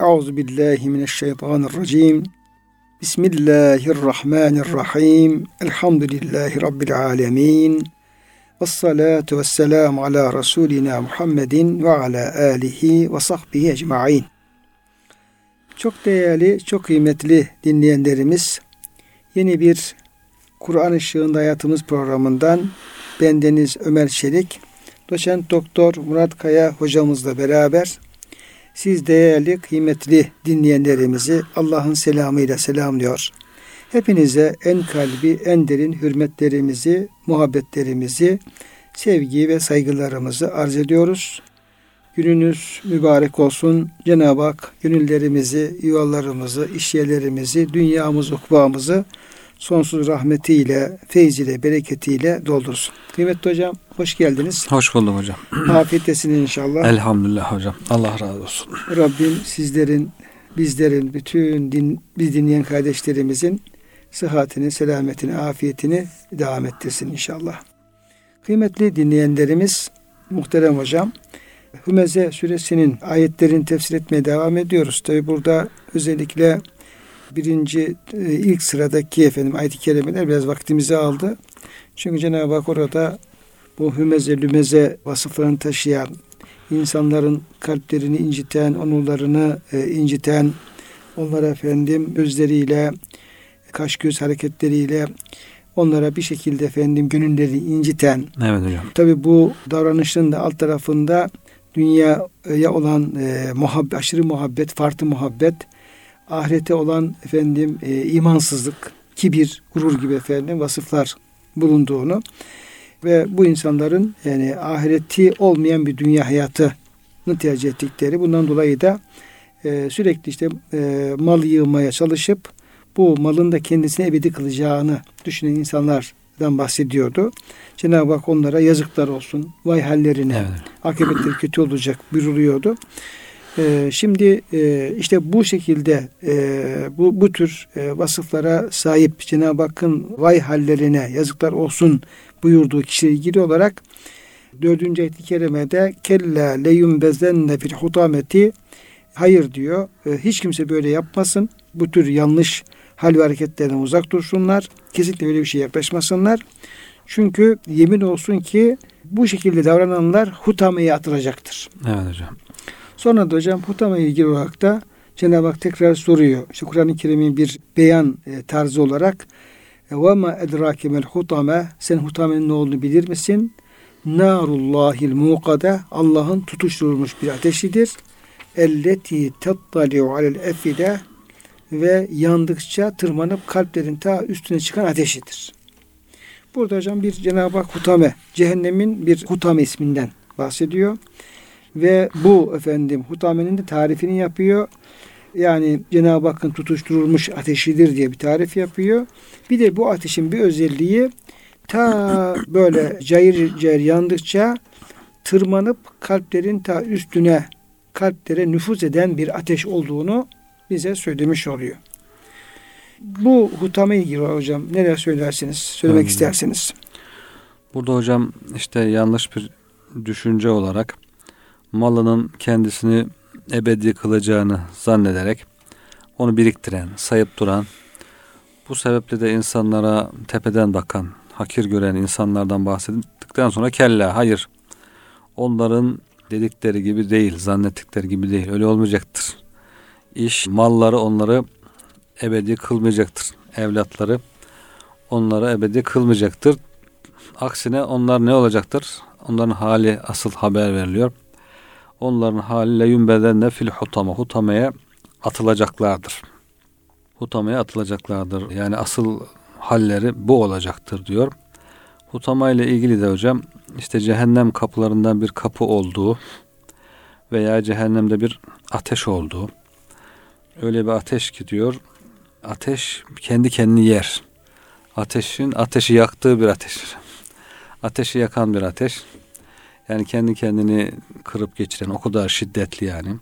Euzu billahi mineşşeytanirracim. Bismillahirrahmanirrahim. Elhamdülillahi rabbil alamin. Ves salatu vesselam ala rasulina Muhammedin ve ala alihi ve sahbihi ecmaîn. Çok değerli, çok kıymetli dinleyenlerimiz, yeni bir Kur'an ışığında hayatımız programından bendeniz Ömer Çelik, doçent doktor Murat Kaya hocamızla beraber siz değerli, kıymetli dinleyenlerimizi Allah'ın selamıyla selamlıyor. Hepinize en kalbi, en derin hürmetlerimizi, muhabbetlerimizi, sevgi ve saygılarımızı arz ediyoruz. Gününüz mübarek olsun. Cenab-ı Hak gönüllerimizi, yuvalarımızı, işyerlerimizi, dünyamızı, ukbağımızı sonsuz rahmetiyle, feyziyle, bereketiyle doldursun. Kıymetli hocam hoş geldiniz. Hoş buldum hocam. Afiyettesin inşallah. Elhamdülillah hocam. Allah razı olsun. Rabbim sizlerin, bizlerin, bütün din, biz dinleyen kardeşlerimizin sıhhatini, selametini, afiyetini devam ettirsin inşallah. Kıymetli dinleyenlerimiz, muhterem hocam, Hümeze suresinin ayetlerini tefsir etmeye devam ediyoruz. Tabi burada özellikle birinci e, ilk sıradaki efendim ayet-i kerimeler biraz vaktimizi aldı. Çünkü Cenab-ı Hak orada bu hümeze lümeze vasıflarını taşıyan, insanların kalplerini inciten, onurlarını e, inciten, onlara efendim gözleriyle, kaş göz hareketleriyle onlara bir şekilde efendim gönülleri inciten. Evet hocam. Tabi bu davranışın da alt tarafında dünyaya olan e, muhabbet, aşırı muhabbet, farklı muhabbet, ahirete olan efendim e, imansızlık, kibir, gurur gibi efendim vasıflar bulunduğunu ve bu insanların yani ahireti olmayan bir dünya hayatını tercih ettikleri bundan dolayı da e, sürekli işte e, mal yığmaya çalışıp bu malın da kendisine ebedi kılacağını düşünen insanlardan bahsediyordu. Cenab-ı Hak onlara yazıklar olsun, vay hallerine, evet. akıbetleri kötü olacak buyuruyordu. Ee, şimdi e, işte bu şekilde e, bu, bu tür e, vasıflara sahip Cenab-ı Hakk'ın vay hallerine yazıklar olsun buyurduğu kişiyle ilgili olarak dördüncü ayet-i kerimede kella leyum bezenne fil hutameti hayır diyor. hiç kimse böyle yapmasın. Bu tür yanlış hal ve hareketlerden uzak dursunlar. Kesinlikle böyle bir şey yaklaşmasınlar. Çünkü yemin olsun ki bu şekilde davrananlar hutameye atılacaktır. Evet hocam. Sonra da hocam hutama ilgili olarak da Cenab-ı Hak tekrar soruyor. İşte Kur'an-ı Kerim'in bir beyan e, tarzı olarak ve ma edrake mel hutame sen hutamenin ne olduğunu bilir misin? Narullahil muqade Allah'ın tutuşturulmuş bir ateşidir. Elleti tattali'u alel efide ve yandıkça tırmanıp kalplerin ta üstüne çıkan ateşidir. Burada hocam bir Cenab-ı Hak hutame, cehennemin bir hutame isminden bahsediyor. Ve bu efendim hutamenin de tarifini yapıyor. Yani Cenab-ı Hakk'ın tutuşturulmuş ateşidir diye bir tarif yapıyor. Bir de bu ateşin bir özelliği ta böyle cayır cayır yandıkça tırmanıp kalplerin ta üstüne kalplere nüfuz eden bir ateş olduğunu bize söylemiş oluyor. Bu hutame ilgili hocam neler söylersiniz, söylemek evet. istersiniz? Burada hocam işte yanlış bir düşünce olarak malının kendisini ebedi kılacağını zannederek onu biriktiren, sayıp duran, bu sebeple de insanlara tepeden bakan, hakir gören insanlardan bahsettikten sonra kella hayır onların dedikleri gibi değil, zannettikleri gibi değil. Öyle olmayacaktır. İş, malları onları ebedi kılmayacaktır. Evlatları onları ebedi kılmayacaktır. Aksine onlar ne olacaktır? Onların hali asıl haber veriliyor onların haliyle yünbedenle fil hutama. Hutamaya atılacaklardır. Hutamaya atılacaklardır. Yani asıl halleri bu olacaktır diyor. Hutama ile ilgili de hocam işte cehennem kapılarından bir kapı olduğu veya cehennemde bir ateş olduğu. Öyle bir ateş ki diyor ateş kendi kendini yer. Ateşin ateşi yaktığı bir ateş. Ateşi yakan bir ateş. Yani kendi kendini kırıp geçiren o kadar şiddetli yani.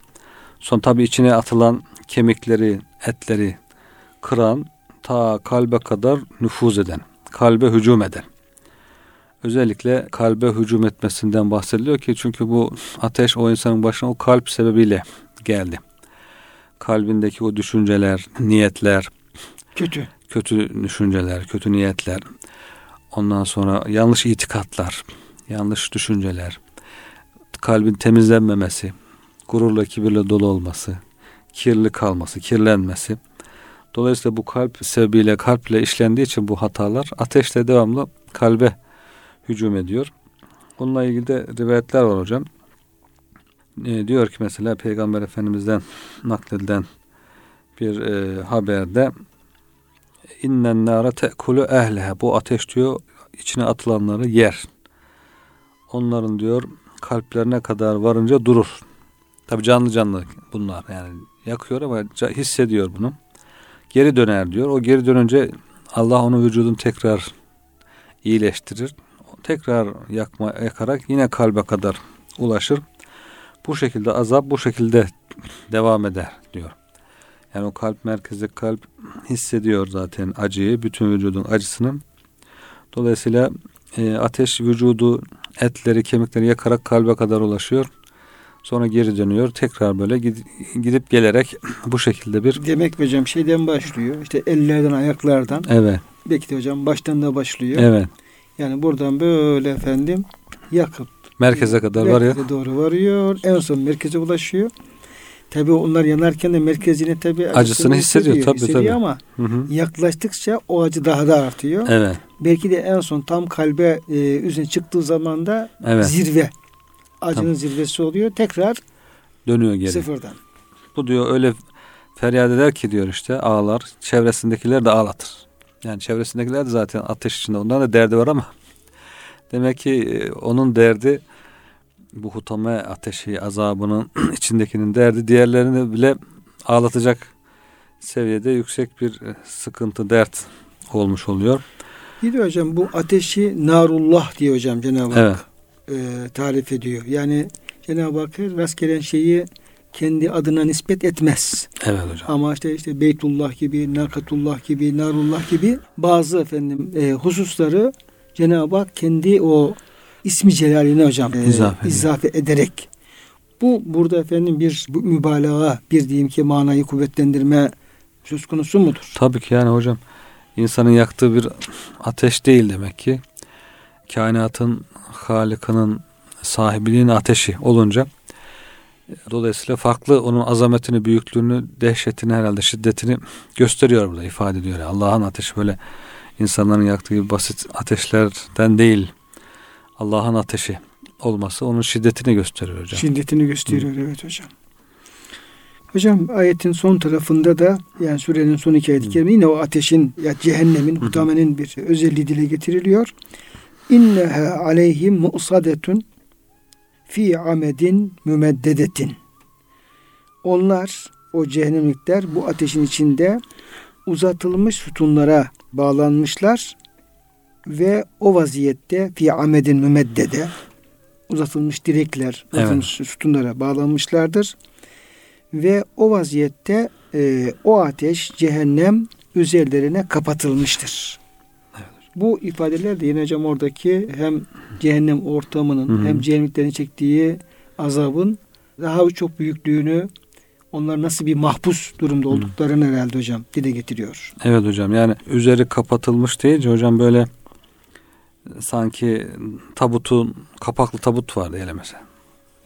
Son tabi içine atılan kemikleri, etleri kıran ta kalbe kadar nüfuz eden, kalbe hücum eden. Özellikle kalbe hücum etmesinden bahsediliyor ki çünkü bu ateş o insanın başına o kalp sebebiyle geldi. kalbindeki o düşünceler, niyetler, kötü kötü düşünceler, kötü niyetler, ondan sonra yanlış itikatlar, yanlış düşünceler, kalbin temizlenmemesi, gururla kibirle dolu olması, kirli kalması, kirlenmesi. Dolayısıyla bu kalp sebebiyle kalple işlendiği için bu hatalar ateşle devamlı kalbe hücum ediyor. Bununla ilgili de rivayetler var hocam. E, diyor ki mesela Peygamber Efendimiz'den nakledilen bir e, haberde innen nara te'kulu ehlehe bu ateş diyor içine atılanları yer. Onların diyor kalplerine kadar varınca durur. Tabi canlı canlı bunlar yani yakıyor ama hissediyor bunu. Geri döner diyor. O geri dönünce Allah onun vücudunu tekrar iyileştirir. Tekrar yakma yakarak yine kalbe kadar ulaşır. Bu şekilde azap bu şekilde devam eder diyor. Yani o kalp merkezi kalp hissediyor zaten acıyı, bütün vücudun acısını. Dolayısıyla e, ateş vücudu, etleri, kemikleri yakarak kalbe kadar ulaşıyor. Sonra geri dönüyor. Tekrar böyle gidip gelerek bu şekilde bir... Demek hocam şeyden başlıyor. İşte ellerden, ayaklardan. Evet. Belki de hocam baştan da başlıyor. Evet. Yani buradan böyle efendim yakıp merkeze kadar merkeze varıyor. doğru varıyor. En son merkeze ulaşıyor. Tabi onlar yanarken de merkezine tabi acısını, acısını hissediyor, hissediyor tabii hissediyor tabii. ama hı hı. yaklaştıkça o acı daha da artıyor. Evet. Belki de en son tam kalbe e, üzerine çıktığı zaman da evet. zirve acının tamam. zirvesi oluyor. Tekrar dönüyor geri. Sıfırdan. Bu diyor öyle feryat eder ki diyor işte ağlar. Çevresindekiler de ağlatır. Yani çevresindekiler de zaten ateş içinde. Onların da derdi var ama demek ki e, onun derdi bu hutame ateşi azabının içindekinin derdi diğerlerini bile ağlatacak seviyede yüksek bir e, sıkıntı dert olmuş oluyor. Bir de hocam bu ateşi narullah diye hocam Cenab-ı Hak evet. e, tarif ediyor. Yani Cenab-ı Hak rastgele şeyi kendi adına nispet etmez. Evet hocam. Ama işte işte Beytullah gibi, Nakatullah gibi, Narullah gibi bazı efendim e, hususları Cenab-ı Hak kendi o ismi celaline hocam e, izafe, ederek bu burada efendim bir bu mübalağa bir diyeyim ki manayı kuvvetlendirme söz konusu mudur? Tabii ki yani hocam insanın yaktığı bir ateş değil demek ki. Kainatın Halık'ının sahibiliğin ateşi olunca dolayısıyla farklı onun azametini, büyüklüğünü, dehşetini herhalde şiddetini gösteriyor burada ifade ediyor. Allah'ın ateşi böyle insanların yaktığı gibi basit ateşlerden değil Allah'ın ateşi olması onun şiddetini gösteriyor hocam. Şiddetini gösteriyor Hı. evet hocam. Hocam ayetin son tarafında da yani surenin son iki ayet yine o ateşin ya cehennemin, hutamenin bir özelliği dile getiriliyor. İnneha aleyhim musadetun fi amedin mümeddedetin. Onlar o cehennemlikler bu ateşin içinde uzatılmış sütunlara bağlanmışlar ve o vaziyette fi amedin mümeddede uzatılmış direkler uzatılmış evet. sütunlara bağlanmışlardır. Ve o vaziyette e, o ateş cehennem üzerlerine kapatılmıştır. Evet. Bu ifadeler de yine hocam oradaki hem cehennem ortamının Hı-hı. hem cehennemliklerin çektiği azabın daha çok büyüklüğünü onlar nasıl bir mahpus durumda olduklarını Hı. herhalde hocam dile getiriyor. Evet hocam yani üzeri kapatılmış deyince hocam böyle sanki tabutun kapaklı tabut var diyelim mesela.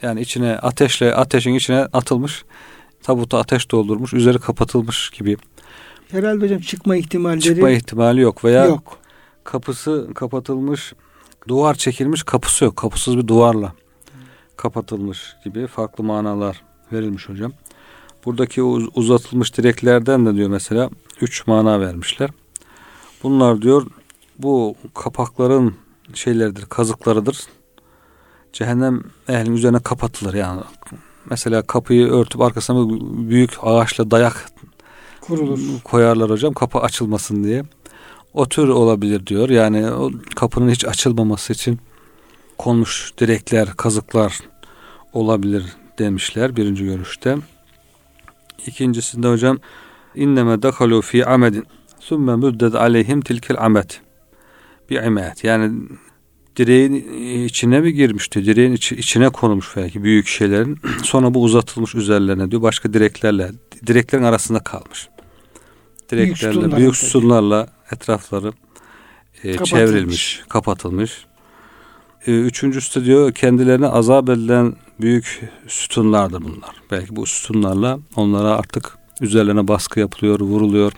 Yani içine ateşle ateşin içine atılmış tabutu ateş doldurmuş üzeri kapatılmış gibi. Herhalde hocam çıkma ihtimalleri çıkma ihtimali yok veya yok. kapısı kapatılmış duvar çekilmiş kapısı yok kapısız bir duvarla kapatılmış gibi farklı manalar verilmiş hocam. Buradaki uzatılmış direklerden de diyor mesela üç mana vermişler. Bunlar diyor bu kapakların şeyleridir, kazıklarıdır. Cehennem ehlinin üzerine kapatılır yani. Mesela kapıyı örtüp arkasına büyük ağaçla dayak kurulur. Koyarlar hocam kapı açılmasın diye. O tür olabilir diyor. Yani o kapının hiç açılmaması için konmuş direkler, kazıklar olabilir demişler birinci görüşte. İkincisinde hocam inneme dakalu fi amedin sümme müddet aleyhim tilkel amet bir imet. Yani direğin içine mi girmişti? Direğin içi, içine konulmuş belki büyük şeylerin. Sonra bu uzatılmış üzerlerine diyor. Başka direklerle direklerin arasında kalmış. Direklerle, büyük, büyük sütunlarla etrafları e, çevrilmiş, kapatılmış. E, üçüncüsü diyor kendilerine azap edilen büyük sütunlardır bunlar. Belki bu sütunlarla onlara artık üzerlerine baskı yapılıyor, vuruluyor.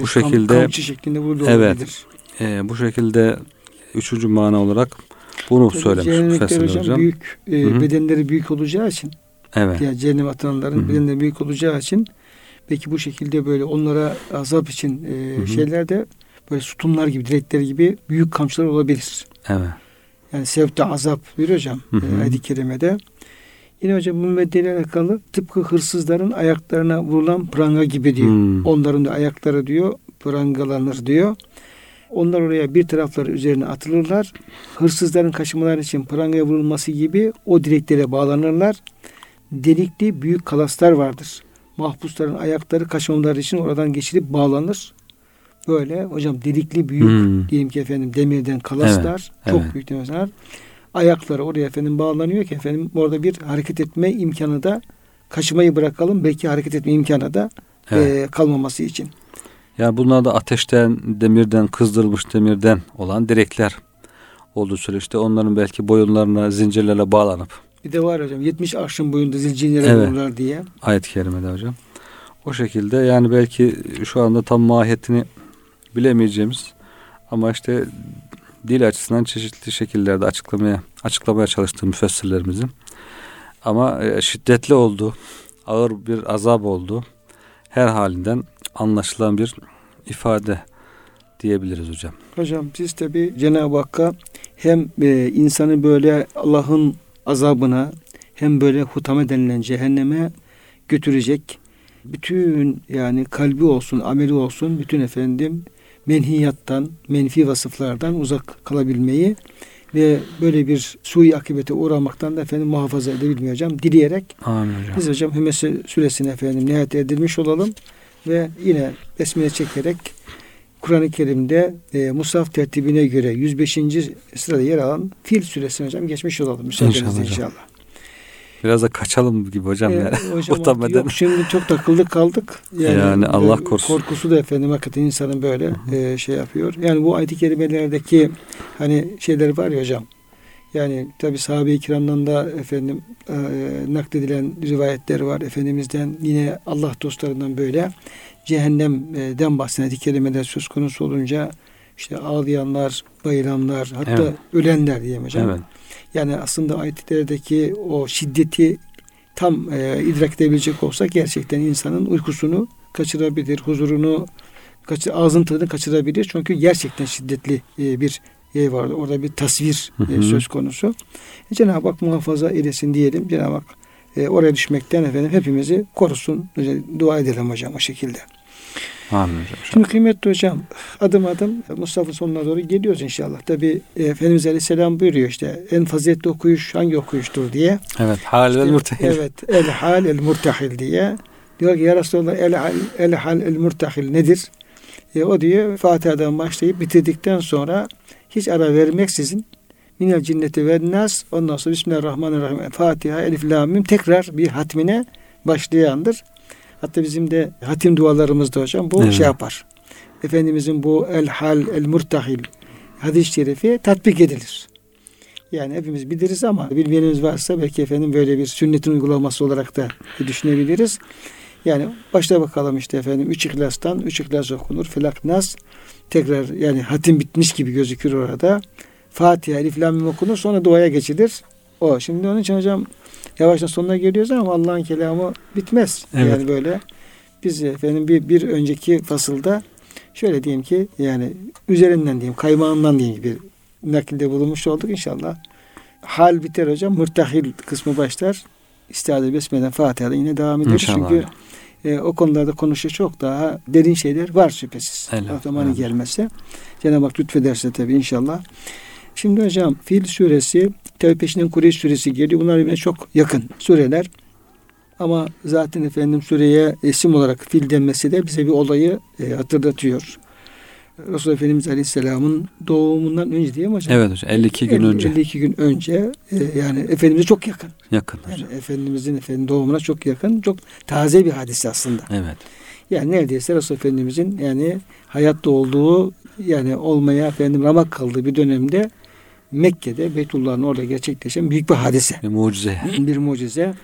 Bu şekilde Kam, şeklinde evet, E, bu şekilde üçüncü mana olarak bunu Tabii söylemiş Fesel hocam. hocam. Büyük, e, bedenleri büyük olacağı için Evet. Yani cehennem atanların Hı-hı. bedenleri büyük olacağı için belki bu şekilde böyle onlara azap için e, şeyler de böyle sütunlar gibi, direkler gibi büyük kamçılar olabilir. Evet. Yani sevte azap bir hocam e, ayet-i kerimede. Yine hocam bu meddeyle alakalı tıpkı hırsızların ayaklarına vurulan pranga gibi diyor. Hmm. Onların da ayakları diyor prangalanır diyor. Onlar oraya bir tarafları üzerine atılırlar. Hırsızların kaçmaları için prangaya vurulması gibi o direklere bağlanırlar. Delikli büyük kalaslar vardır. Mahpusların ayakları kaçmamaları için oradan geçirip bağlanır. Böyle hocam delikli büyük hmm. diyelim ki efendim demirden kalaslar evet, çok evet. büyük demirler. Ayakları oraya efendim bağlanıyor ki efendim orada bir hareket etme imkanı da kaçmayı bırakalım belki hareket etme imkanı da evet. e, kalmaması için. Yani bunlar da ateşten, demirden, kızdırılmış demirden olan direkler olduğu süreçte onların belki boyunlarına zincirlerle bağlanıp bir de var hocam 70 arşın boyunda zincirlere evet. vururlar diye. Ayet-i kerimede hocam. O şekilde yani belki şu anda tam mahiyetini bilemeyeceğimiz ama işte dil açısından çeşitli şekillerde açıklamaya açıklamaya çalıştığı müfessirlerimizin ama e, şiddetli oldu, ağır bir azap oldu. Her halinden anlaşılan bir ifade diyebiliriz hocam. Hocam siz tabi Cenab-ı Hakk'a hem e, insanı böyle Allah'ın azabına hem böyle hutame denilen cehenneme götürecek bütün yani kalbi olsun, ameli olsun bütün efendim menhiyattan, menfi vasıflardan uzak kalabilmeyi ve böyle bir sui akibete uğramaktan da efendim muhafaza edebilmeyi hocam dileyerek Amin hocam. biz hocam Hümese suresine efendim nihayet edilmiş olalım ve yine besmele çekerek Kur'an-ı Kerim'de e, Musaf tertibine göre 105. sırada yer alan Fil suresine hocam geçmiş olalım müsaadenizle inşallah. inşallah. Biraz da kaçalım gibi hocam. Ee, yani. hocam yok şimdi çok takıldık kaldık. Yani, yani Allah e, korusun. Korkusu da efendim hakikaten insanın böyle e, şey yapıyor. Yani bu ayet-i kerimelerdeki hani şeyler var ya hocam. Yani tabi sahabe-i kiramdan da efendim e, nakledilen rivayetler var. Efendimizden yine Allah dostlarından böyle cehennemden bahseden kelimeler söz konusu olunca işte ağlayanlar, bayılanlar, hatta evet. ölenler diyeyim hocam. Evet. Yani aslında ayetlerdeki o şiddeti tam e, idrak edebilecek olsak gerçekten insanın uykusunu kaçırabilir, huzurunu kaçır, ağzın tadını kaçırabilir. Çünkü gerçekten şiddetli e, bir yer var. Orada bir tasvir hı hı. E, söz konusu. E, Cenab-ı Hak muhafaza eylesin diyelim. Cenab-ı Hak e, oraya düşmekten efendim hepimizi korusun. Dua edelim hocam o şekilde. Amin hocam. Şimdi kıymetli hocam adım adım Mustafa sonuna doğru geliyoruz inşallah. Tabi e, Efendimiz Aleyhisselam buyuruyor işte en faziletli okuyuş hangi okuyuştur diye. Evet hal işte, el murtahil. Evet el hal el murtahil diye. Diyor ki ya Resulallah el hal el, hal, el murtahil nedir? E, o diyor Fatiha'dan başlayıp bitirdikten sonra hiç ara vermeksizin minel cinneti ve nas ondan sonra Bismillahirrahmanirrahim Fatiha Elif Lamim tekrar bir hatmine başlayandır. Hatta bizim de hatim dualarımızda hocam bu evet. şey yapar. Efendimizin bu el hal el murtahil hadis-i şerifi tatbik edilir. Yani hepimiz biliriz ama bilmeyenimiz varsa belki efendim böyle bir sünnetin uygulaması olarak da düşünebiliriz. Yani başta bakalım işte efendim üç ihlastan üç ihlas okunur. Felak nas tekrar yani hatim bitmiş gibi gözükür orada. Fatiha, Elif, Lam, okunur sonra duaya geçilir. O. Şimdi onun için hocam yavaştan sonuna geliyoruz ama Allah'ın kelamı bitmez. Evet. Yani böyle biz efendim bir, bir önceki fasılda şöyle diyeyim ki yani üzerinden diyeyim kaymağından diyeyim bir nakilde bulunmuş olduk inşallah. Hal biter hocam. Mırtahil kısmı başlar. İstiade besmeden Fatiha'da yine devam ederiz. İnşallah. Çünkü e, o konularda konuşacak çok daha derin şeyler var şüphesiz. Zamanı gelmezse. Cenab-ı Hak lütfederse tabii inşallah. Şimdi hocam Fil suresi tabi peşinden Kureyş suresi geliyor. Bunlar birbirine çok yakın sureler. Ama zaten efendim sureye isim olarak fil denmesi de bize bir olayı e, hatırlatıyor. Resulullah Efendimiz Aleyhisselam'ın doğumundan önce değil mi hocam? Evet hocam 52 gün 50, önce. 52 gün önce e, yani Efendimiz'e çok yakın. Yakın Yani hocam. Efendimiz'in efendim doğumuna çok yakın. Çok taze bir hadise aslında. Evet. Yani neredeyse Resulullah Efendimiz'in yani hayatta olduğu yani olmaya efendim ramak kaldığı bir dönemde Mekke'de Beytullah'ın orada gerçekleşen büyük bir hadise. Bir mucize. bir mucize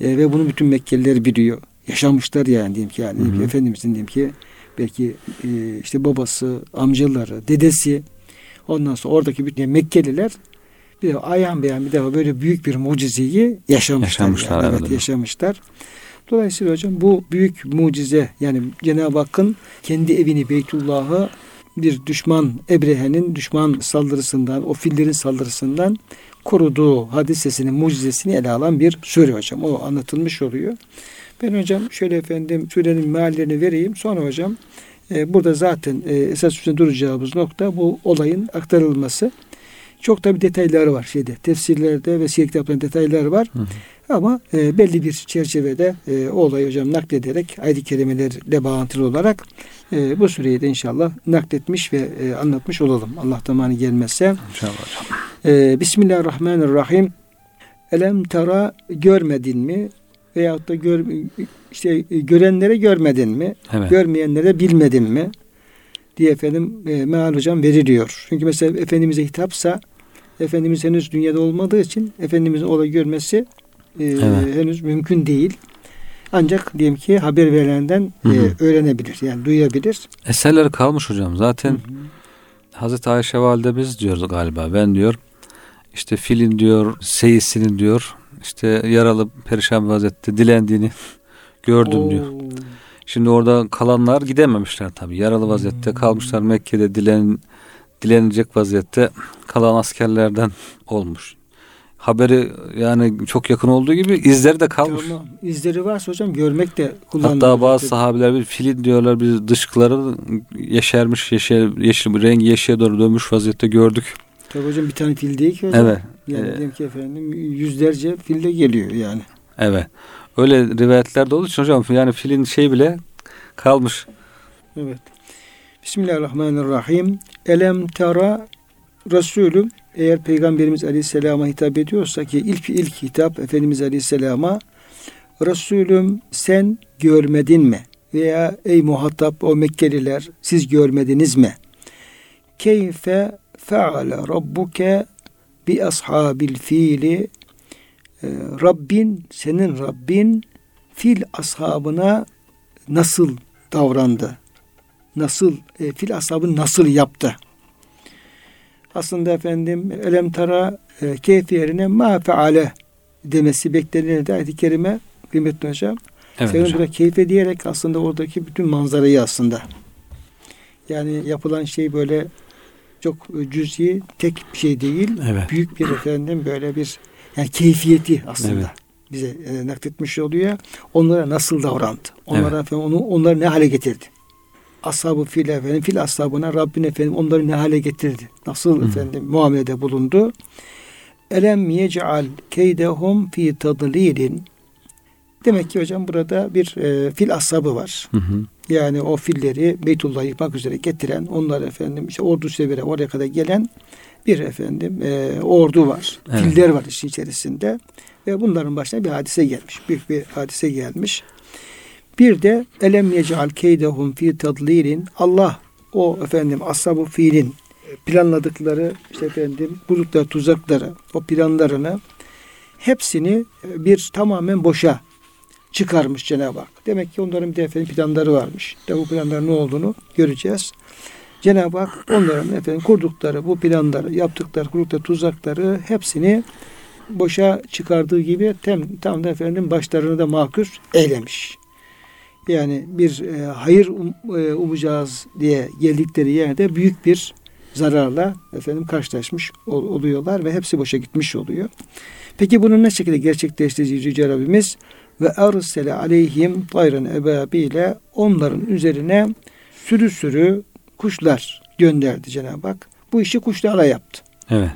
E, ve bunu bütün Mekkeliler biliyor. Yaşamışlar yani diyeyim ki yani Hı hı. Efendimizin diyeyim ki belki e, işte babası, amcaları, dedesi ondan sonra oradaki bütün Mekkeliler bir de ayan beyan bir defa böyle büyük bir mucizeyi yaşamışlar. Yaşamışlar, yani. evet yaşamışlar. Dolayısıyla hocam bu büyük mucize yani Cenab-ı Hakk'ın kendi evini Beytullah'ı bir düşman Ebrehe'nin düşman saldırısından, o fillerin saldırısından koruduğu hadisesinin mucizesini ele alan bir sure hocam. O anlatılmış oluyor. Ben hocam şöyle efendim surenin meallerini vereyim. Sonra hocam e, burada zaten e, esas üstünde duracağımız nokta bu olayın aktarılması. Çok tabi detayları var şeyde. Tefsirlerde ve siyer kitaplarında detayları var. Hı hı. Ama e, belli bir çerçevede e, o olayı hocam naklederek ayet-i kerimelerle bağlantılı olarak e, bu süreyi de inşallah nakletmiş ve e, anlatmış olalım. Allah tamamı gelmezse. İnşallah hocam. E, Bismillahirrahmanirrahim. Elem tara görmedin mi? Veyahut da gör, işte görenlere görmedin mi? Evet. Görmeyenlere bilmedin mi? Diye efendim e, meal hocam veriliyor. Çünkü mesela Efendimiz'e hitapsa Efendimiz henüz dünyada olmadığı için Efendimiz'in olayı görmesi e, Evet. henüz mümkün değil. Ancak diyelim ki haber verilenden Hı hı. e, öğrenebilir. Yani duyabilir. Eserleri kalmış hocam. Zaten Hı hı. Hazreti Ayşe validemiz diyoruz galiba. Ben diyor işte filin diyor seyisinin diyor işte yaralı perişan vaziyette dilendiğini gördüm diyor. Oo. Şimdi orada kalanlar gidememişler tabii. Yaralı vaziyette kalmışlar Mekke'de dilen dilenecek vaziyette kalan askerlerden olmuş. Haberi yani çok yakın olduğu gibi izleri de kalmış. Tamam. İzleri varsa hocam görmek de kullanılır. Hatta bazı sahabeler bir filin diyorlar biz dışkıları yeşermiş yeşil, yeşil rengi yeşile doğru dönmüş vaziyette gördük. Tabii hocam bir tane fil değil ki hocam. Evet. Yani Ee, diyelim ki efendim yüzlerce fil de geliyor yani. Evet. Öyle rivayetler de olduğu için hocam yani filin şey bile kalmış. Evet. Bismillahirrahmanirrahim. Elem tera Resulüm eğer Peygamberimiz Aleyhisselam'a hitap ediyorsa ki ilk ilk hitap Efendimiz Aleyhisselam'a Resulüm sen görmedin mi? Veya ey muhatap o Mekkeliler siz görmediniz mi? Keyfe feale rabbuke bi ashabil fiili Rabbin senin Rabbin fil ashabına nasıl davrandı? Nasıl e, fil ashabı nasıl yaptı? Aslında efendim elem tara e, keyfi yerine ma feale demesi beklenirdi ayet-i kerime kıymetli hocam. Evet Senin burada keyfe diyerek aslında oradaki bütün manzarayı aslında. Yani yapılan şey böyle çok cüz'i tek bir şey değil. Evet. Büyük bir efendim böyle bir yani keyfiyeti aslında Evet. bize e, nakletmiş oluyor. Onlara nasıl davrandı? Onlara Evet. efendim onu onları ne hale getirdi? Ashab-ı fil efendim fil ashabına Rabbin efendim onları ne hale getirdi? Nasıl Hı. efendim muamelede bulundu? Elem yec'al keydehum fi tadlilin Demek ki hocam burada bir e, fil ashabı var. Hı hı. Yani o filleri Beytullah'ı yıkmak üzere getiren, onlar efendim işte ordu severe oraya kadar gelen bir efendim e, ordu var. Evet. Filler var işin içerisinde. Ve bunların başına bir hadise gelmiş. Büyük bir hadise gelmiş. Bir de elem yec'al keydehum fi tadlilin Allah o efendim ashab-ı fiilin planladıkları işte efendim buldukları tuzakları o planlarını hepsini bir tamamen boşa çıkarmış Cenab-ı Hak. Demek ki onların bir de efendim planları varmış. De bu planların ne olduğunu göreceğiz. Cenab-ı Hak onların efendim kurdukları bu planları, yaptıkları, kurdukları tuzakları hepsini boşa çıkardığı gibi tam, tam da efendim başlarını da makus eylemiş. Yani bir e, hayır um, e, umacağız diye geldikleri yerde büyük bir zararla efendim karşılaşmış ol- oluyorlar ve hepsi boşa gitmiş oluyor. Peki bunu ne şekilde gerçekleştireceği Yüce Rabbimiz? Ve ersele aleyhim tayran ebabiyle onların üzerine sürü sürü kuşlar gönderdi Cenab-ı Hak. Bu işi kuşlarla yaptı. Evet.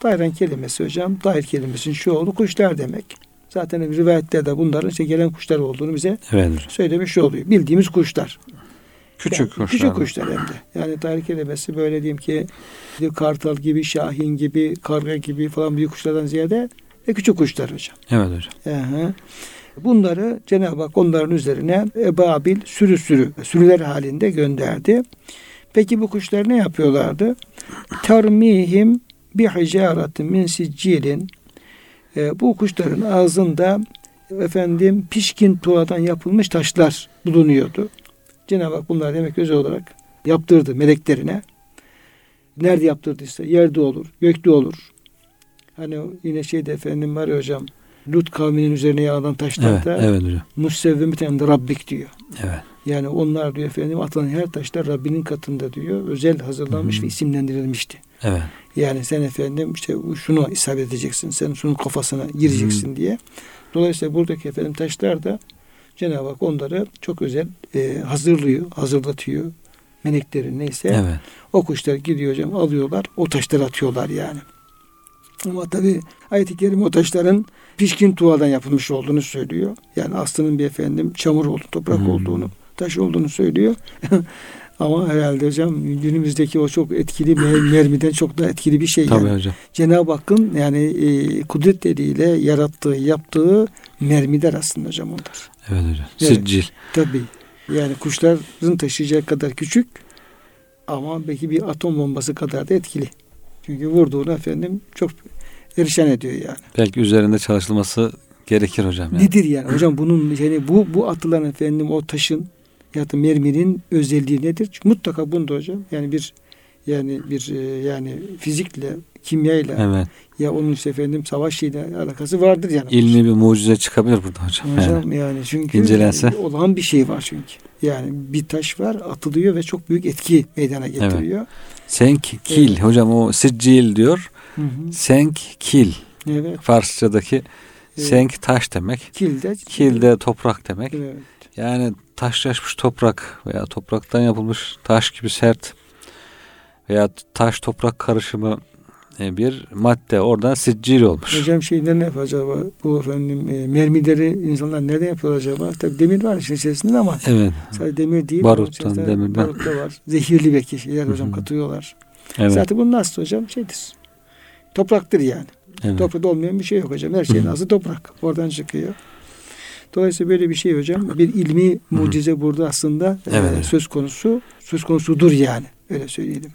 Tayran kelimesi hocam, tayr kelimesinin şu oldu kuşlar demek. Zaten rivayetlerde bunların işte gelen kuşlar olduğunu bize Evet söylemiş oluyor. Bildiğimiz kuşlar. Küçük Yani kuşlar. Küçük kuşlar hem de. Yani tarih kelimesi böyle diyeyim ki bir kartal gibi, şahin gibi, karga gibi falan büyük kuşlardan ziyade e, küçük kuşlar hocam. Evet hocam. Aha. Bunları Cenab-ı Hak onların üzerine ebabil sürü sürü sürüler halinde gönderdi. Peki bu kuşlar ne yapıyorlardı? Termihim bi hicaretin min siccilin. E, bu kuşların ağzında efendim pişkin tuğladan yapılmış taşlar bulunuyordu. Cenab-ı Hak bunlar demek özel olarak yaptırdı meleklerine. Nerede yaptırdıysa yerde olur, gökte olur. Hani yine şeyde efendim var hocam Lut kavminin üzerine yağdan Evet, taşlarda evet hocam. Musevvimeten de Rabbik diyor. Evet. Yani onlar diyor efendim atılan her taşlar Rabbinin katında diyor. Özel hazırlanmış Hı hı. ve isimlendirilmişti. Evet. Yani sen efendim işte şunu isabet edeceksin. Sen şunun kafasına gireceksin diye. Dolayısıyla buradaki efendim taşlar da Cenab-ı Hak onları çok özel e, hazırlıyor, hazırlatıyor. Melekleri neyse. Evet. O kuşlar gidiyor hocam alıyorlar. O taşları atıyorlar yani. Ama tabi ayet-i kerime o taşların pişkin tuğadan yapılmış olduğunu söylüyor. Yani aslının bir efendim çamur olduğunu, toprak Hmm. olduğunu, taş olduğunu söylüyor. Ama herhalde hocam günümüzdeki o çok etkili mer- mermiden çok daha etkili bir şey. Tabii yani. hocam. Cenab-ı Hakk'ın yani e, kudret eliyle yarattığı, yaptığı mermiler aslında hocam onlar. Evet hocam. Evet. Siccil. Tabii. Yani kuşların taşıyacağı kadar küçük ama belki bir atom bombası kadar da etkili. Çünkü vurduğunu efendim çok erişen ediyor yani. Belki üzerinde çalışılması gerekir hocam. Yani. Nedir yani? Hocam bunun yani bu bu atılan efendim o taşın ya da merminin özelliği nedir? Çünkü mutlaka bunda hocam yani bir yani bir e, yani fizikle, kimyayla Evet. ya onun işte efendim savaş şeyle alakası vardır yani. İlmi bir mucize çıkabilir burada hocam. Yani. Hocam yani çünkü İncelense. olan bir şey var çünkü. Yani bir taş var atılıyor ve çok büyük etki meydana getiriyor. Senk kil. Evet. Hocam o siccil diyor. Hı hı. Senk kil. Evet. Farsçadaki Evet. senk taş demek. Kilde. Kil de toprak demek. Evet. Yani taşlaşmış toprak veya topraktan yapılmış taş gibi sert veya taş toprak karışımı e, bir madde oradan siccil olmuş. Hocam şeyden ne yapıyor acaba? Bu efendim e, mermileri insanlar nereden yapıyor acaba? Tabii demir var işin içerisinde ama Evet. sadece demir değil. Baruttan, demirden. Barut da var. Zehirli belki şeyler hocam katıyorlar. Evet. Zaten bunun aslı hocam şeydir. Topraktır yani. evet. Toprakta olmayan bir şey yok hocam. Her şeyin Hı. aslı toprak. Oradan çıkıyor. Dolayısıyla böyle bir şey hocam. Bir ilmi mucize burada aslında e, Evet. söz konusu. Söz konusudur yani. Öyle söyleyelim.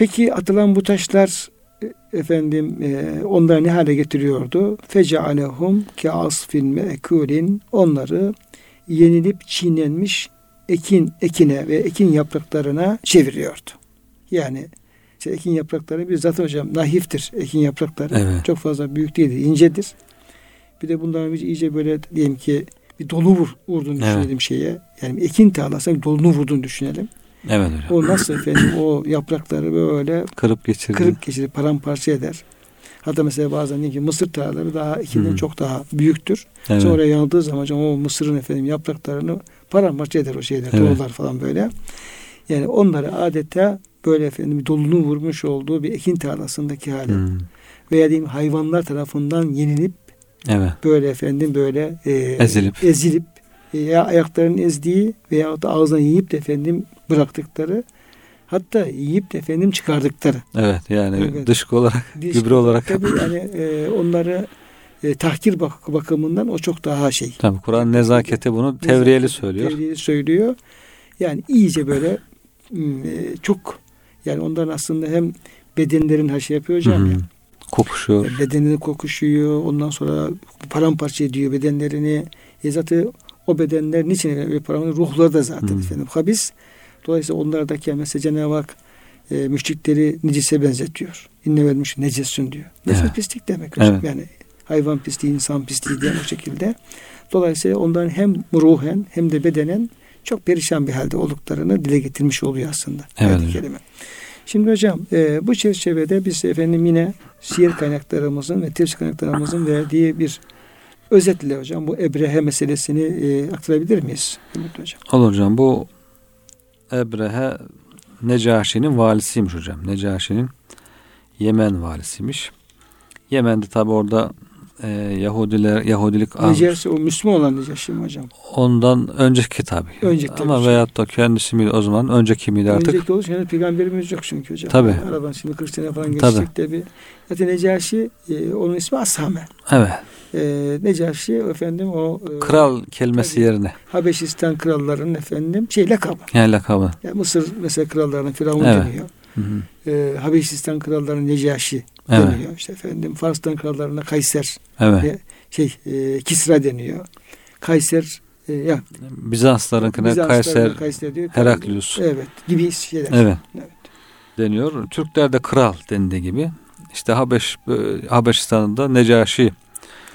Peki atılan bu taşlar e, efendim e, onları ne hale getiriyordu? Fecealehum ke asfin mekulin onları yenilip çiğnenmiş ekin ekine ve ekin yapraklarına çeviriyordu. Yani işte ekin yaprakları bir zaten hocam nahiftir ekin yaprakları. Evet. Çok fazla büyük değildir, incedir. Bir de bunların bir iyice böyle diyelim ki bir dolu vur, vurduğunu Evet. düşünelim şeye. Yani ekin tarlasına bir dolunu vurduğunu düşünelim. Evet hocam. O nasıl efendim o yaprakları böyle Kırıp geçirdi. kırıp geçirip paramparça eder. Hatta mesela bazen diyelim ki mısır tarlaları daha ekinden Hı. çok daha büyüktür. Evet. Sonra yandığı zaman hocam o mısırın efendim yapraklarını paramparça eder o şeyler, Evet. tohumlar falan böyle. Yani onları adeta böyle efendim dolunu vurmuş olduğu bir ekin tarlasındaki hali. Hmm. Veya diyeyim hayvanlar tarafından yenilip Evet. böyle efendim böyle e, Ezilip. ezilip ya ayaklarının ezdiği veya da ağzına yiyip de efendim bıraktıkları hatta yiyip de efendim çıkardıkları. Evet yani Evet. dışkı olarak Diş- gübre olarak Tabii yani e, onları e, tahkir bak bakımından o çok daha şey. Tabii Kur'an nezaketi bunu tevriyeli söylüyor. Tevriyeli söylüyor. Yani iyice böyle e, çok yani onların aslında hem bedenlerin her şey yapıyor hocam ya. Kokuşuyor. Bedenini kokuşuyor. Ondan sonra paramparça ediyor bedenlerini. E zaten o bedenler niçin paramparça? Ruhları da zaten Hmm. efendim habis. Dolayısıyla onlardaki mesela Cenab-ı Hak e, müşrikleri necise benzetiyor. İnne vermiş necessün diyor. Necis Evet. pislik demek hocam. Evet. Yani hayvan pisliği, insan pisliği diye o şekilde. Dolayısıyla onların hem ruhen hem de bedenen çok perişan bir halde olduklarını dile getirmiş oluyor aslında. Evet kerime. Şimdi hocam e, bu çerçevede biz efendim yine siyer kaynaklarımızın ve tefsir kaynaklarımızın verdiği bir özetle hocam bu Ebrehe meselesini e, aktarabilir miyiz? Hocam. Olur hocam bu Ebrehe Necaşi'nin valisiymiş hocam. Necaşi'nin Yemen valisiymiş. Yemen'de tabi orada e, Yahudiler Yahudilik. Necaşi o Müslüman olan Necaşi mi hocam? Ondan önceki tabi. Önceki Ama tabii. veyahut da kendisi miydi o zaman önceki miydi artık? Önceki olursa yani peygamberimiz yok çünkü hocam. Tabii. Araban şimdi 40 sene falan geçecek de bir. Zaten Necaşi e, onun ismi Ashame. Evet. E, Necaşi efendim o e, Kral kelimesi tabii. yerine. Habeşistan krallarının efendim şey lakabı. Yani lakabı. Yani Mısır mesela krallarına Firavun Evet. deniyor. Hı hı. E, Habeşistan krallarına Necaşi Evet. deniyor. İşte efendim Fars'tan krallarına Kayser Evet. Ya, şey e, Kisra deniyor. Kayser e, ya Bizanslarınkine Bizanslarına Kayser, Kayser diyor. Heraklius. Evet gibi şeyler. Evet. Evet. Deniyor. Türklerde kral dendiği gibi. İşte Habeş, e, Habeşistan'da Necaşi.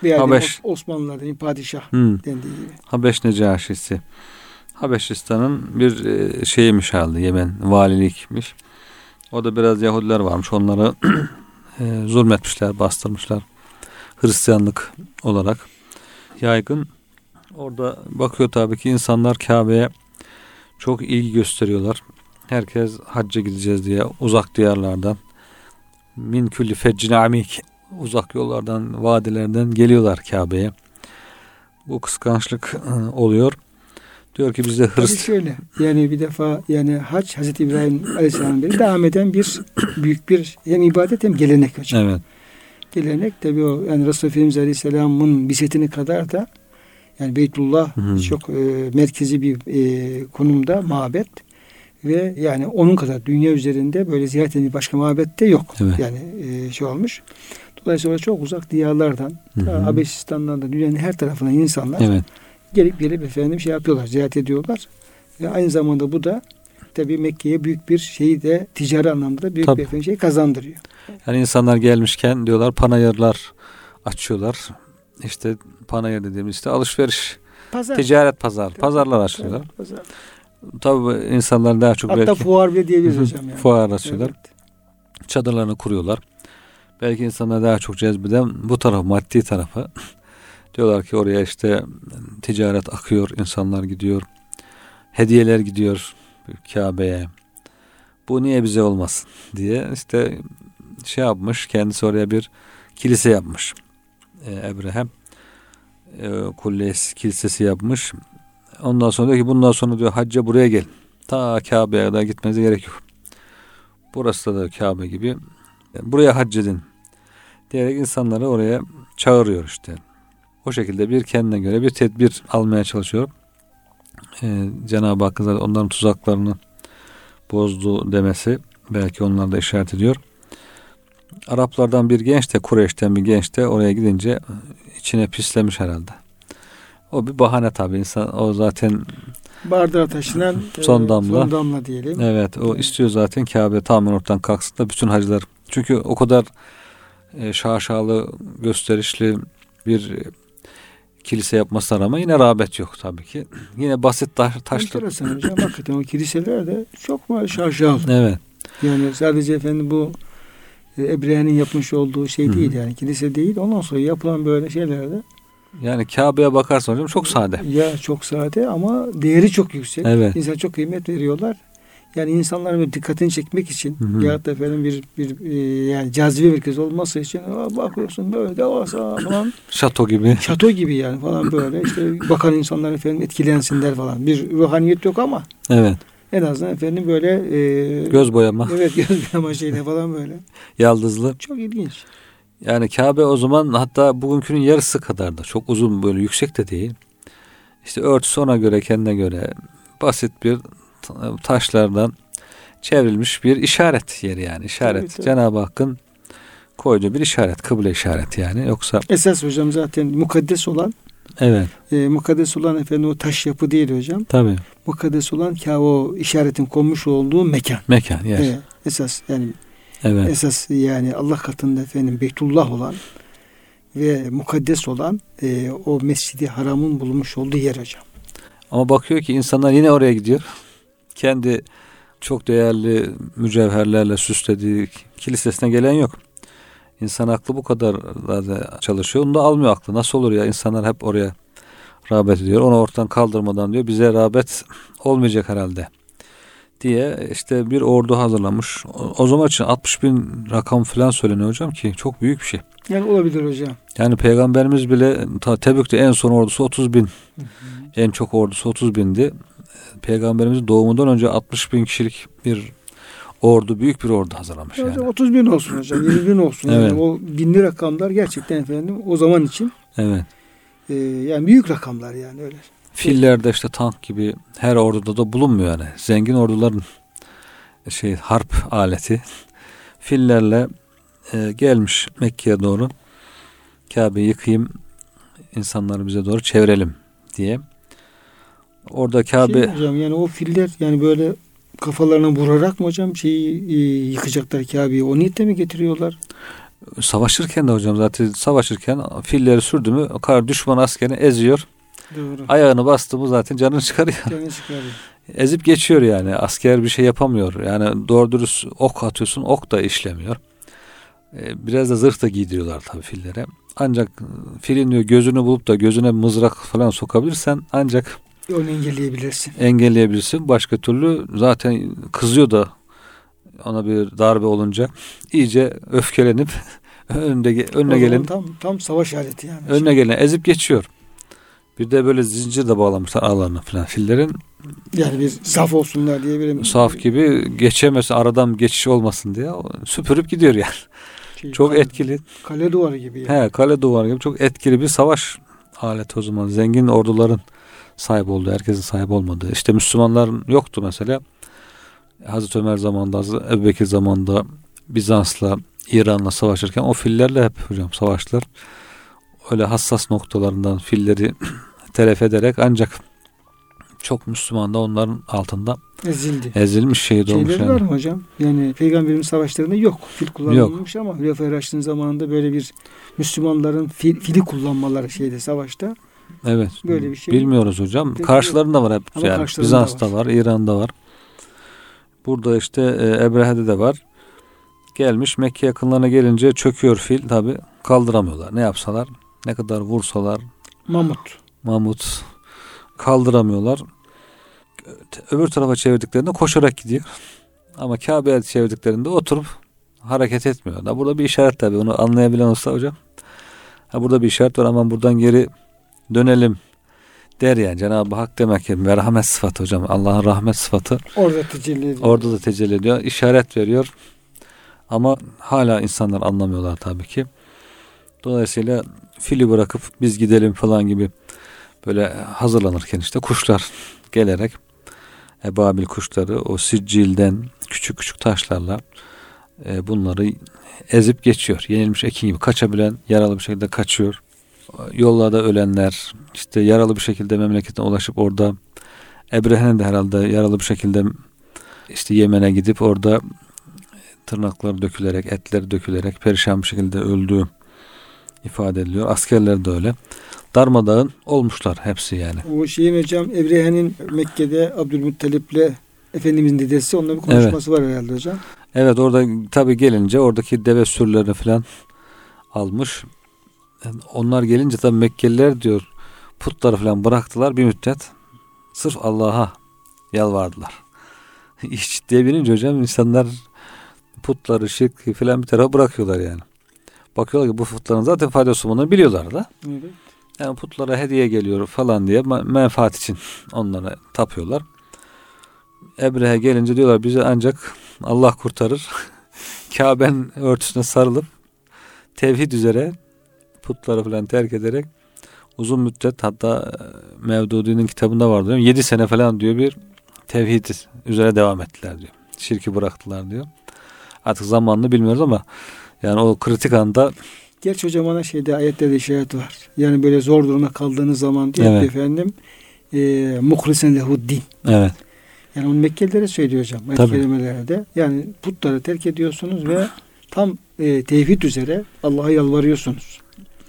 Veya Habeş. Os- Osmanlıların padişah Hı. dendiği gibi. Habeş Necaşisi. Habeşistan'ın bir e, şeymiş halde Yemen valilikmiş. O da biraz Yahudiler varmış. Onları e, zulmetmişler, bastırmışlar. Hristiyanlık olarak yaygın. Orada bakıyor tabii ki insanlar Kabe'ye çok ilgi gösteriyorlar. Herkes hacca gideceğiz diye uzak diyarlardan min külli feccin amik uzak yollardan, vadilerden geliyorlar Kabe'ye. Bu kıskançlık e, oluyor. Diyor ki bizde Tabii Hristiyan şöyle yani bir defa yani hac Hazreti İbrahim Aleyhisselam'ın beri devam eden bir büyük bir hem ibadet hem gelenek hocam. Evet. Gelenek tabii o yani Resulullah Efendimiz Aleyhisselam'ın bisetini kadar da yani Beytullah Hı hı. çok e, merkezi bir e, konumda mabet ve yani onun kadar dünya üzerinde böyle ziyaret edilen başka mabet de yok. Evet. Yani e, şey olmuş. Dolayısıyla çok uzak diyarlardan, Hı da dünyanın her tarafından insanlar Evet. gelip gelip efendim şey yapıyorlar, ziyaret ediyorlar. Ve aynı zamanda bu da tabii Mekke'ye büyük bir şeyi de ticari anlamda da büyük Tabii. bir efendim şey kazandırıyor. Yani insanlar gelmişken diyorlar panayırlar açıyorlar. İşte panayır dediğimiz işte alışveriş, Pazar. ticaret pazar, pazarlar açıyorlar. Evet, pazar. Tabii insanlar daha çok Hatta belki fuar bile diyebiliriz hocam yani. fuar açıyorlar. Evet. Çadırlarını kuruyorlar. Belki insanlar daha çok cezbeden bu taraf maddi tarafı. Diyorlar ki oraya işte ticaret akıyor, insanlar gidiyor. Hediyeler gidiyor Kabe'ye. Bu niye bize olmasın diye işte şey yapmış. Kendisi oraya bir kilise yapmış. Ee, Ebrehem e, kullesi kilisesi yapmış. Ondan sonra diyor ki bundan sonra diyor hacca buraya gel. Ta Kabe'ye kadar gitmenize gerek yok. Burası da Kabe gibi. Buraya hac edin. Diyerek insanları oraya çağırıyor işte. O şekilde bir kendine göre bir tedbir almaya çalışıyor. Ee, Cenab-ı Hakk'ın zaten onların tuzaklarını bozdu demesi belki onlar da işaret ediyor. Araplardan bir genç de Kureyş'ten bir genç de oraya gidince içine pislemiş herhalde. O bir bahane tabii insan o zaten Bardağa taşınan Son e, damla. son damla diyelim. Evet o istiyor zaten Kabe tamamen ortadan kalksın da bütün hacılar. Çünkü o kadar e, şaşalı gösterişli bir e, kilise yapmasına rağmen yine rağbet yok tabii ki. Yine basit taş, taşlı. Enteresan hocam. Hakikaten o kiliseler de çok mu şarjal. Evet. Yani sadece efendim bu Ebrehe'nin yapmış olduğu şey değil yani kilise değil. Ondan sonra yapılan böyle şeylerde Yani Kabe'ye bakarsan hocam çok sade. ya çok sade ama değeri çok yüksek. Evet. İnsan çok kıymet veriyorlar. Yani insanların böyle dikkatini çekmek için Hı hı. ya da efendim bir bir e, yani cazibe merkezi olması için bakıyorsun böyle devasa falan Şato gibi. şato gibi yani falan böyle işte bakan insanlar efendim etkilensinler falan. Bir ruhaniyet yok ama Evet. en azından efendim böyle e, Göz boyama. Evet göz boyama şeyle falan böyle. Yaldızlı. Çok ilginç. Yani Kabe o zaman hatta bugünkünün yarısı kadar da çok uzun böyle yüksek de değil. İşte örtüsü ona göre kendine göre basit bir ta- taşlardan çevrilmiş bir işaret yeri yani işaret. Tabii, tabii. Cenab-ı Hakk'ın koyduğu bir işaret, kıble işareti yani. Yoksa Esas hocam zaten mukaddes olan evet e, mukaddes olan efendim o taş yapı değil hocam. tabi Mukaddes olan ki o işaretin konmuş olduğu mekan. mekan yer. Evet, esas yani esas yani Allah katında efendim Beytullah olan ve mukaddes olan e, o mescidi haramın bulunmuş olduğu yer hocam. Ama bakıyor ki insanlar yine oraya gidiyor. Kendi çok değerli mücevherlerle süslediği kilisesine gelen yok. İnsan aklı bu kadar da çalışıyor. Onu da almıyor aklı. Nasıl olur ya insanlar hep oraya rağbet ediyor. Onu ortadan kaldırmadan diyor bize rağbet olmayacak herhalde diye işte bir ordu hazırlamış. O, o zaman için 60 bin rakam falan söyleniyor hocam ki çok büyük bir şey. Yani olabilir hocam. Yani peygamberimiz bile ta Tebük'te en son ordusu 30 bin. Hı hı. En çok ordusu 30 bindi. Peygamberimizin doğumundan önce 60 bin kişilik bir ordu, büyük bir ordu hazırlamış yani. 30 bin olsun hocam, 20 bin olsun. evet. Yani o binli rakamlar gerçekten efendim o zaman için Evet. E, yani büyük rakamlar yani öyle. Fillerde işte tank gibi her orduda da bulunmuyor yani. Zengin orduların şey harp aleti fillerle e, gelmiş Mekke'ye doğru. Kabe'yi yıkayım insanları bize doğru çevirelim diye. Orada Kabe şey hocam yani o filler yani böyle kafalarına vurarak mı hocam şeyi e, yıkacaklar Kabe'yi o niyetle mi getiriyorlar? Savaşırken de hocam zaten savaşırken filleri sürdü mü o kadar düşman askerini eziyor. Doğru. Ayağını bastı mı zaten canını çıkarıyor. Canını çıkarıyor. Ezip geçiyor yani. Asker bir şey yapamıyor. Yani doğru dürüst ok atıyorsun ok da işlemiyor. Ee, biraz da zırh da giydiriyorlar tabii fillere. Ancak filin diyor gözünü bulup da gözüne mızrak falan sokabilirsen ancak onu engelleyebilirsin. Engelleyebilirsin. Başka türlü zaten kızıyor da ona bir darbe olunca iyice öfkelenip önde önüne gelen tam tam savaş aleti yani. Önüne gelen ezip geçiyor. Bir de böyle zincir de bağlamışlar aralarına falan fillerin. Yani bir saf olsunlar diye bir saf gibi geçemez aradan geçiş olmasın diye süpürüp gidiyor yani. Şey, çok kale, etkili. Kale duvarı gibi. Yani. He, kale duvarı gibi çok etkili bir savaş aleti o zaman. Zengin orduların sahip olduğu, herkesin sahip olmadığı. İşte Müslümanların yoktu mesela. Hazreti Ömer zamanında, Hazreti Ebu Bekir zamanında Bizans'la, İran'la savaşırken o fillerle hep hocam savaştılar. Öyle hassas noktalarından filleri telef ederek ancak çok Müslüman da onların altında ezildi. Ezilmiş şehit olmuş. Şeyleri yani. var mı hocam? Yani peygamberimiz savaşlarında yok. Fil kullanılmış yok. ama Hülefai Raşid'in zamanında böyle bir Müslümanların fil, fili kullanmaları şeyde savaşta Evet. Böyle bir şey. Bilmiyoruz hocam. Karşılarında var hep. Ama yani Bizans'ta var. var, İran'da var. Burada işte e, Ebrehe'de de var. Gelmiş Mekke yakınlarına gelince çöküyor fil tabi kaldıramıyorlar. Ne yapsalar ne kadar vursalar mamut mamut kaldıramıyorlar. Öbür tarafa çevirdiklerinde koşarak gidiyor. Ama Kabe'ye çevirdiklerinde oturup hareket etmiyor. Da burada bir işaret tabi onu anlayabilen olsa hocam. Ha burada bir işaret var ama buradan geri dönelim der yani Cenab-ı Hak demek ki merhamet sıfatı hocam Allah'ın rahmet sıfatı orada tecelli ediyor. Orada da tecelli ediyor. işaret veriyor. Ama hala insanlar anlamıyorlar tabii ki. Dolayısıyla fili bırakıp biz gidelim falan gibi böyle hazırlanırken işte kuşlar gelerek ebabil kuşları o siccilden küçük küçük taşlarla e, bunları ezip geçiyor. Yenilmiş ekin gibi kaçabilen yaralı bir şekilde kaçıyor yollarda ölenler, işte yaralı bir şekilde memleketine ulaşıp orada Ebrehe'nin de herhalde yaralı bir şekilde işte Yemen'e gidip orada tırnakları dökülerek, etleri dökülerek perişan bir şekilde öldüğü ifade ediliyor. Askerler de öyle. Darmadağın olmuşlar hepsi yani. O şeyin hocam Ebrehe'nin Mekke'de Abdülmuttalip'le Efendimizin dedesi onunla bir konuşması evet. var herhalde hocam. Evet orada tabi gelince oradaki deve sürülerini falan almış onlar gelince tabii Mekkeliler diyor putları falan bıraktılar bir müddet. Sırf Allah'a yalvardılar. İş ciddiye binince hocam insanlar putları, şirk falan bir tarafa bırakıyorlar yani. Bakıyorlar ki bu putların zaten faydası olduğunu biliyorlar da. Evet. Yani putlara hediye geliyor falan diye menfaat için onlara tapıyorlar. Ebrehe gelince diyorlar bizi ancak Allah kurtarır. Kabe'nin örtüsüne sarılıp tevhid üzere putları falan terk ederek uzun müddet hatta e, Mevdudi'nin kitabında var diyor. 7 sene falan diyor bir tevhid üzere devam ettiler diyor. Şirki bıraktılar diyor. Artık zamanını bilmiyoruz ama yani o kritik anda Gerçi hocam ona şeyde ayette de işaret var. Yani böyle zor durumda kaldığınız zaman diyor evet. efendim e, muhlisen lehu din. Evet. Yani onu Mekkelilere söylüyor hocam. Kelimelerde. Yani putları terk ediyorsunuz ve tam e, tevhid üzere Allah'a yalvarıyorsunuz.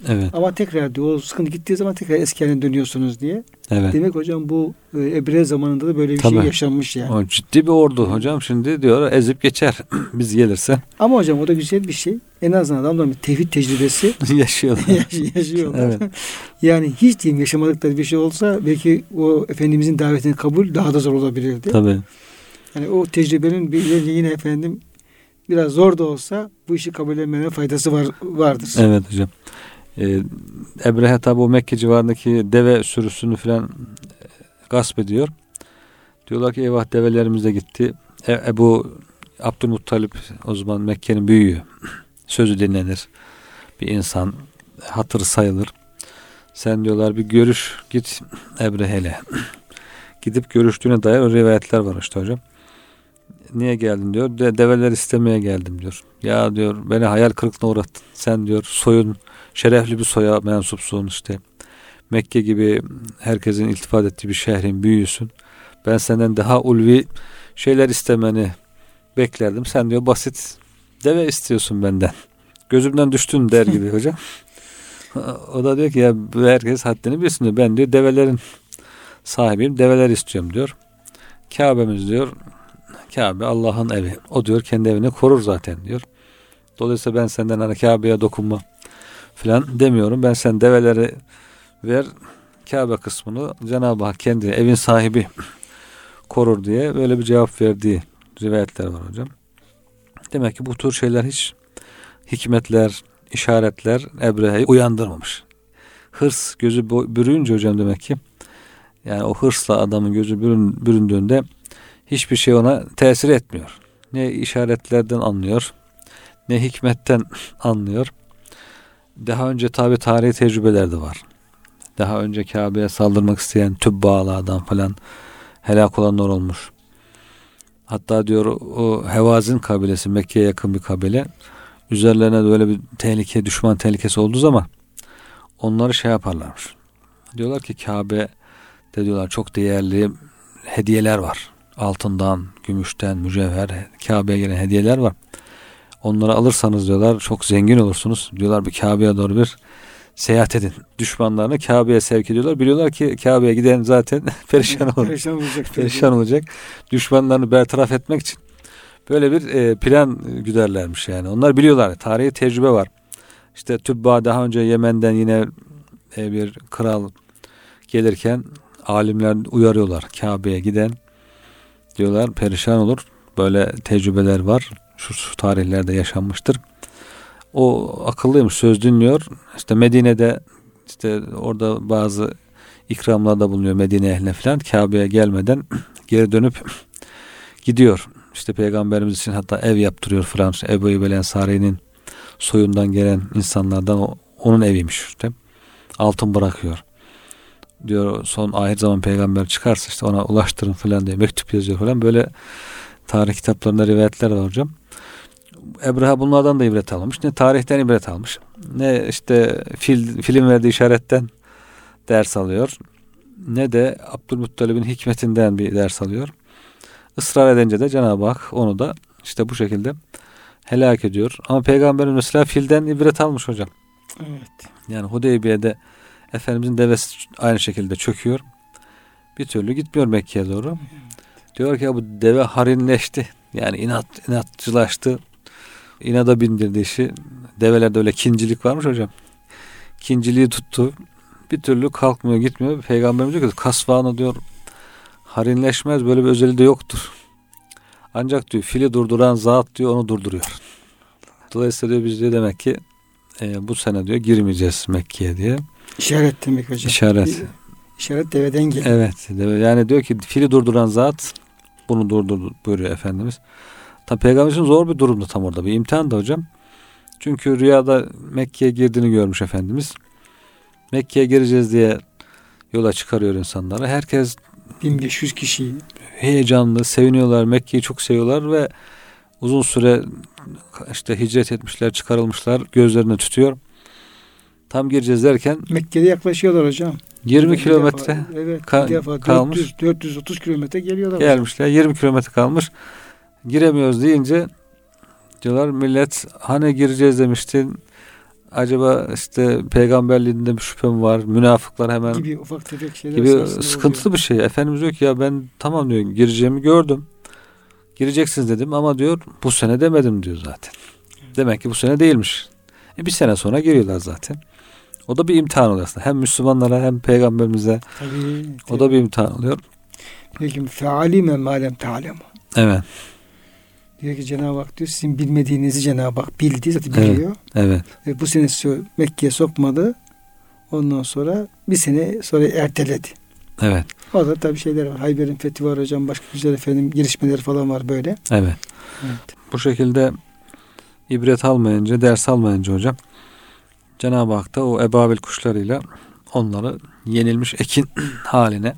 Evet. Ama tekrar diyor o sıkıntı gittiği zaman tekrar eski haline dönüyorsunuz diye. Evet. Demek hocam bu e, Ebre zamanında da böyle bir şey Tabii. şey yaşanmış yani. O ciddi bir ordu hocam şimdi diyor ezip geçer biz gelirse. Ama hocam o da güzel bir şey. En azından adamların bir tevhid tecrübesi yaşıyorlar. yaşıyorlar. Evet. yani hiç diyeyim yaşamadıkları bir şey olsa belki o Efendimizin davetini kabul daha da zor olabilirdi. Tabii. Yani o tecrübenin bir yine efendim biraz zor da olsa bu işi kabul etmenin faydası var vardır. Evet hocam. Ee, Ebrehe tabi o Mekke civarındaki deve sürüsünü filan e, gasp ediyor. Diyorlar ki eyvah develerimiz de gitti. E, Ebu Abdülmuttalip o zaman Mekke'nin büyüğü. Sözü dinlenir. Bir insan hatır sayılır. Sen diyorlar bir görüş git Ebrehe'le. Gidip görüştüğüne dair o rivayetler var işte hocam. Niye geldin diyor. De, develer istemeye geldim diyor. Ya diyor beni hayal kırıklığına uğrattın. Sen diyor soyun şerefli bir soya mensupsun işte. Mekke gibi herkesin iltifat ettiği bir şehrin büyüğüsün. Ben senden daha ulvi şeyler istemeni beklerdim. Sen diyor basit deve istiyorsun benden. Gözümden düştün der gibi hocam. O da diyor ki ya herkes haddini bilsin diyor. Ben diyor develerin sahibiyim. Develer istiyorum diyor. Kabe'miz diyor. Kabe Allah'ın evi. O diyor kendi evini korur zaten diyor. Dolayısıyla ben senden hani Kabe'ye dokunma falan demiyorum. Ben sen develeri ver Kabe kısmını Cenab-ı Hak kendi evin sahibi korur diye böyle bir cevap verdiği rivayetler var hocam. Demek ki bu tür şeyler hiç hikmetler, işaretler Ebrehe'yi uyandırmamış. Hırs gözü bürüyünce hocam demek ki yani o hırsla adamın gözü bürün, büründüğünde hiçbir şey ona tesir etmiyor. Ne işaretlerden anlıyor, ne hikmetten anlıyor. Daha önce tabi tarihi tecrübeler de var. Daha önce Kabe'ye saldırmak isteyen Tübba'lı adam falan helak olanlar olmuş. Hatta diyor o Hevazin kabilesi Mekke'ye yakın bir kabile. Üzerlerine de öyle bir tehlike, düşman tehlikesi olduğu zaman onları şey yaparlarmış. Diyorlar ki Kabe de diyorlar çok değerli hediyeler var. Altından, gümüşten, mücevher, Kabe'ye gelen hediyeler var. Onları alırsanız diyorlar çok zengin olursunuz. Diyorlar bir Kabe'ye doğru bir seyahat edin. Düşmanlarını Kabe'ye sevk ediyorlar. Biliyorlar ki Kabe'ye giden zaten perişan olur. perişan olacak. perişan olacak. Düşmanlarını bertaraf etmek için böyle bir e, plan güderlermiş yani. Onlar biliyorlar. Tarihi tecrübe var. İşte Tübba daha önce Yemen'den yine e, bir kral gelirken alimler uyarıyorlar. Kabe'ye giden diyorlar perişan olur. Böyle tecrübeler var. Şu, şu tarihlerde yaşanmıştır. O akıllıymış söz dinliyor. İşte Medine'de işte orada bazı ikramlarda bulunuyor Medine ehline falan. Kabe'ye gelmeden geri dönüp gidiyor. İşte peygamberimiz için hatta ev yaptırıyor Fransız Ebu Eyyub Ensari'nin soyundan gelen insanlardan onun eviymiş işte. Altın bırakıyor. Diyor son ahir zaman peygamber çıkarsa işte ona ulaştırın falan diye mektup yazıyor falan. Böyle tarih kitaplarında rivayetler var hocam. Ebreha bunlardan da ibret almış. Ne tarihten ibret almış. Ne işte fil, film verdiği işaretten ders alıyor. Ne de Abdülmuttalib'in hikmetinden bir ders alıyor. Israr edince de Cenab-ı Hak onu da işte bu şekilde helak ediyor. Ama peygamberin mesela filden ibret almış hocam. Evet. Yani Hudeybiye'de Efendimizin devesi aynı şekilde çöküyor. Bir türlü gitmiyor Mekke'ye doğru. Evet. Diyor ki ya bu deve harinleşti. Yani inat, inatçılaştı. İnada bindirdi işi. Develerde öyle kincilik varmış hocam. Kinciliği tuttu. Bir türlü kalkmıyor gitmiyor. Peygamberimiz diyor ki kasvağını diyor harinleşmez böyle bir özelliği de yoktur. Ancak diyor fili durduran zat diyor onu durduruyor. Dolayısıyla diyor biz diyor demek ki e, bu sene diyor girmeyeceğiz Mekke'ye diye. İşaret demek hocam. İşaret. İşaret deveden geliyor. Evet. Deve, yani diyor ki fili durduran zat bunu durdurdu buyuruyor Efendimiz. Tabi peygamber için zor bir durumdu tam orada. Bir imtihan da hocam. Çünkü rüyada Mekke'ye girdiğini görmüş Efendimiz. Mekke'ye gireceğiz diye yola çıkarıyor insanları. Herkes 1500 kişi heyecanlı, seviniyorlar. Mekke'yi çok seviyorlar ve uzun süre işte hicret etmişler, çıkarılmışlar. Gözlerini tutuyor. Tam gireceğiz derken Mekke'de yaklaşıyorlar hocam. 20 Bir kilometre defa, evet, ka- defa kalmış. 400, 430 kilometre geliyorlar. gelmişler. 20 kilometre kalmış. Giremiyoruz deyince diyorlar millet hani gireceğiz demiştin. Acaba işte peygamberliğinde bir şüphem var. Münafıklar hemen gibi ufak tefek şeyler gibi sıkıntılı oluyor. bir şey. Efendimiz diyor ki ya ben tamam diyor gireceğimi gördüm. Gireceksiniz dedim ama diyor bu sene demedim diyor zaten. Demek ki bu sene değilmiş. E bir sene sonra giriyorlar zaten. O da bir imtihan oluyor aslında. Hem Müslümanlara hem peygamberimize Tabii, o da bir imtihan oluyor. Peki fealime malem ta'lemu. Evet. Diyor ki Cenab-ı Hak diyor sizin bilmediğinizi Cenab-ı Hak bildi zaten biliyor. Evet. Ve bu sene Mekke'ye sokmadı. Ondan sonra bir sene sonra erteledi. Evet. O da tabii şeyler var. Hayber'in fethi var hocam. Başka güzel efendim gelişmeleri falan var böyle. Evet. Evet. Bu şekilde ibret almayınca, ders almayınca hocam Cenab-ı Hak da o ebabil kuşlarıyla onları yenilmiş ekin haline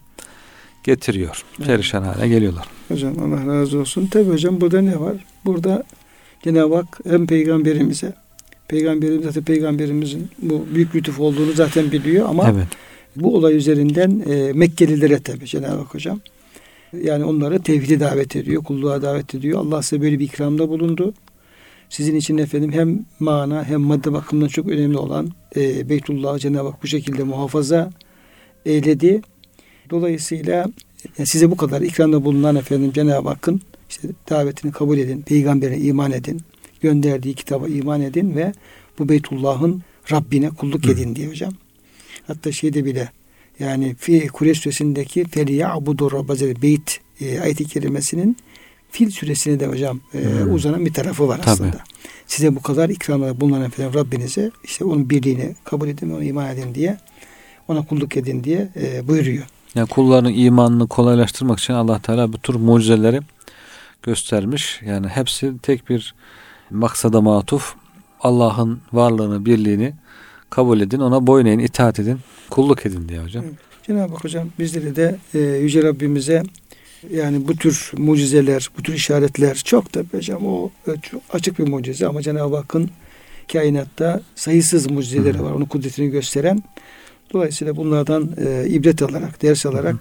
getiriyor. Evet. Perişan hale geliyorlar. Hocam Allah razı olsun. Tabii hocam burada ne var? Burada Cenab-ı Hak hem peygamberimize Peygamberimiz zaten peygamberimizin bu büyük lütuf olduğunu zaten biliyor ama Evet. bu olay üzerinden e, Mekkelilere tabii Cenab-ı Hak hocam. Yani onları tevhide davet ediyor, kulluğa davet ediyor. Allah size böyle bir ikramda bulundu. Sizin için efendim hem mana hem madde bakımından çok önemli olan e, Beytullah'ı Cenab-ı Hak bu şekilde muhafaza eyledi. Dolayısıyla e, size bu kadar ikramda bulunan efendim Cenab-ı Hakk'ın işte davetini kabul edin, peygambere iman edin, gönderdiği kitaba iman edin ve bu Beytullah'ın Rabbine kulluk Hı. edin diye hocam. Hatta şeyde bile yani fi Kureyş suresindeki feliyabudu rabbazel beyt e, ayeti kerimesinin Fil suresine de hocam e, Hmm. uzanan bir tarafı var Tabii. aslında. Size bu kadar ikramda bulunan efendim Rabbinize işte onun birliğini kabul edin, ona iman edin diye ona kulluk edin diye e, buyuruyor. Yani kulların imanını kolaylaştırmak için Allah Teala bu tür mucizeleri göstermiş. Yani hepsi tek bir maksada matuf. Allah'ın varlığını, birliğini kabul edin, ona boyun eğin, itaat edin, kulluk edin diye hocam. Evet. Cenab-ı Hak hocam bizleri de e, Yüce Rabbimize yani bu tür mucizeler, bu tür işaretler çok da hocam o e, çok açık bir mucize ama Cenab-ı Hakk'ın kainatta sayısız mucizeleri Hı. var. Onun kudretini gösteren. Dolayısıyla bunlardan e, ibret alarak, ders alarak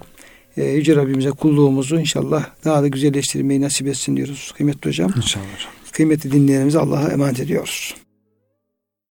e, Yüce Rabbimize kulluğumuzu inşallah daha da güzelleştirmeyi nasip etsin diyoruz kıymetli hocam. İnşallah hocam. Kıymetli dinleyenlerimize Allah'a emanet ediyoruz.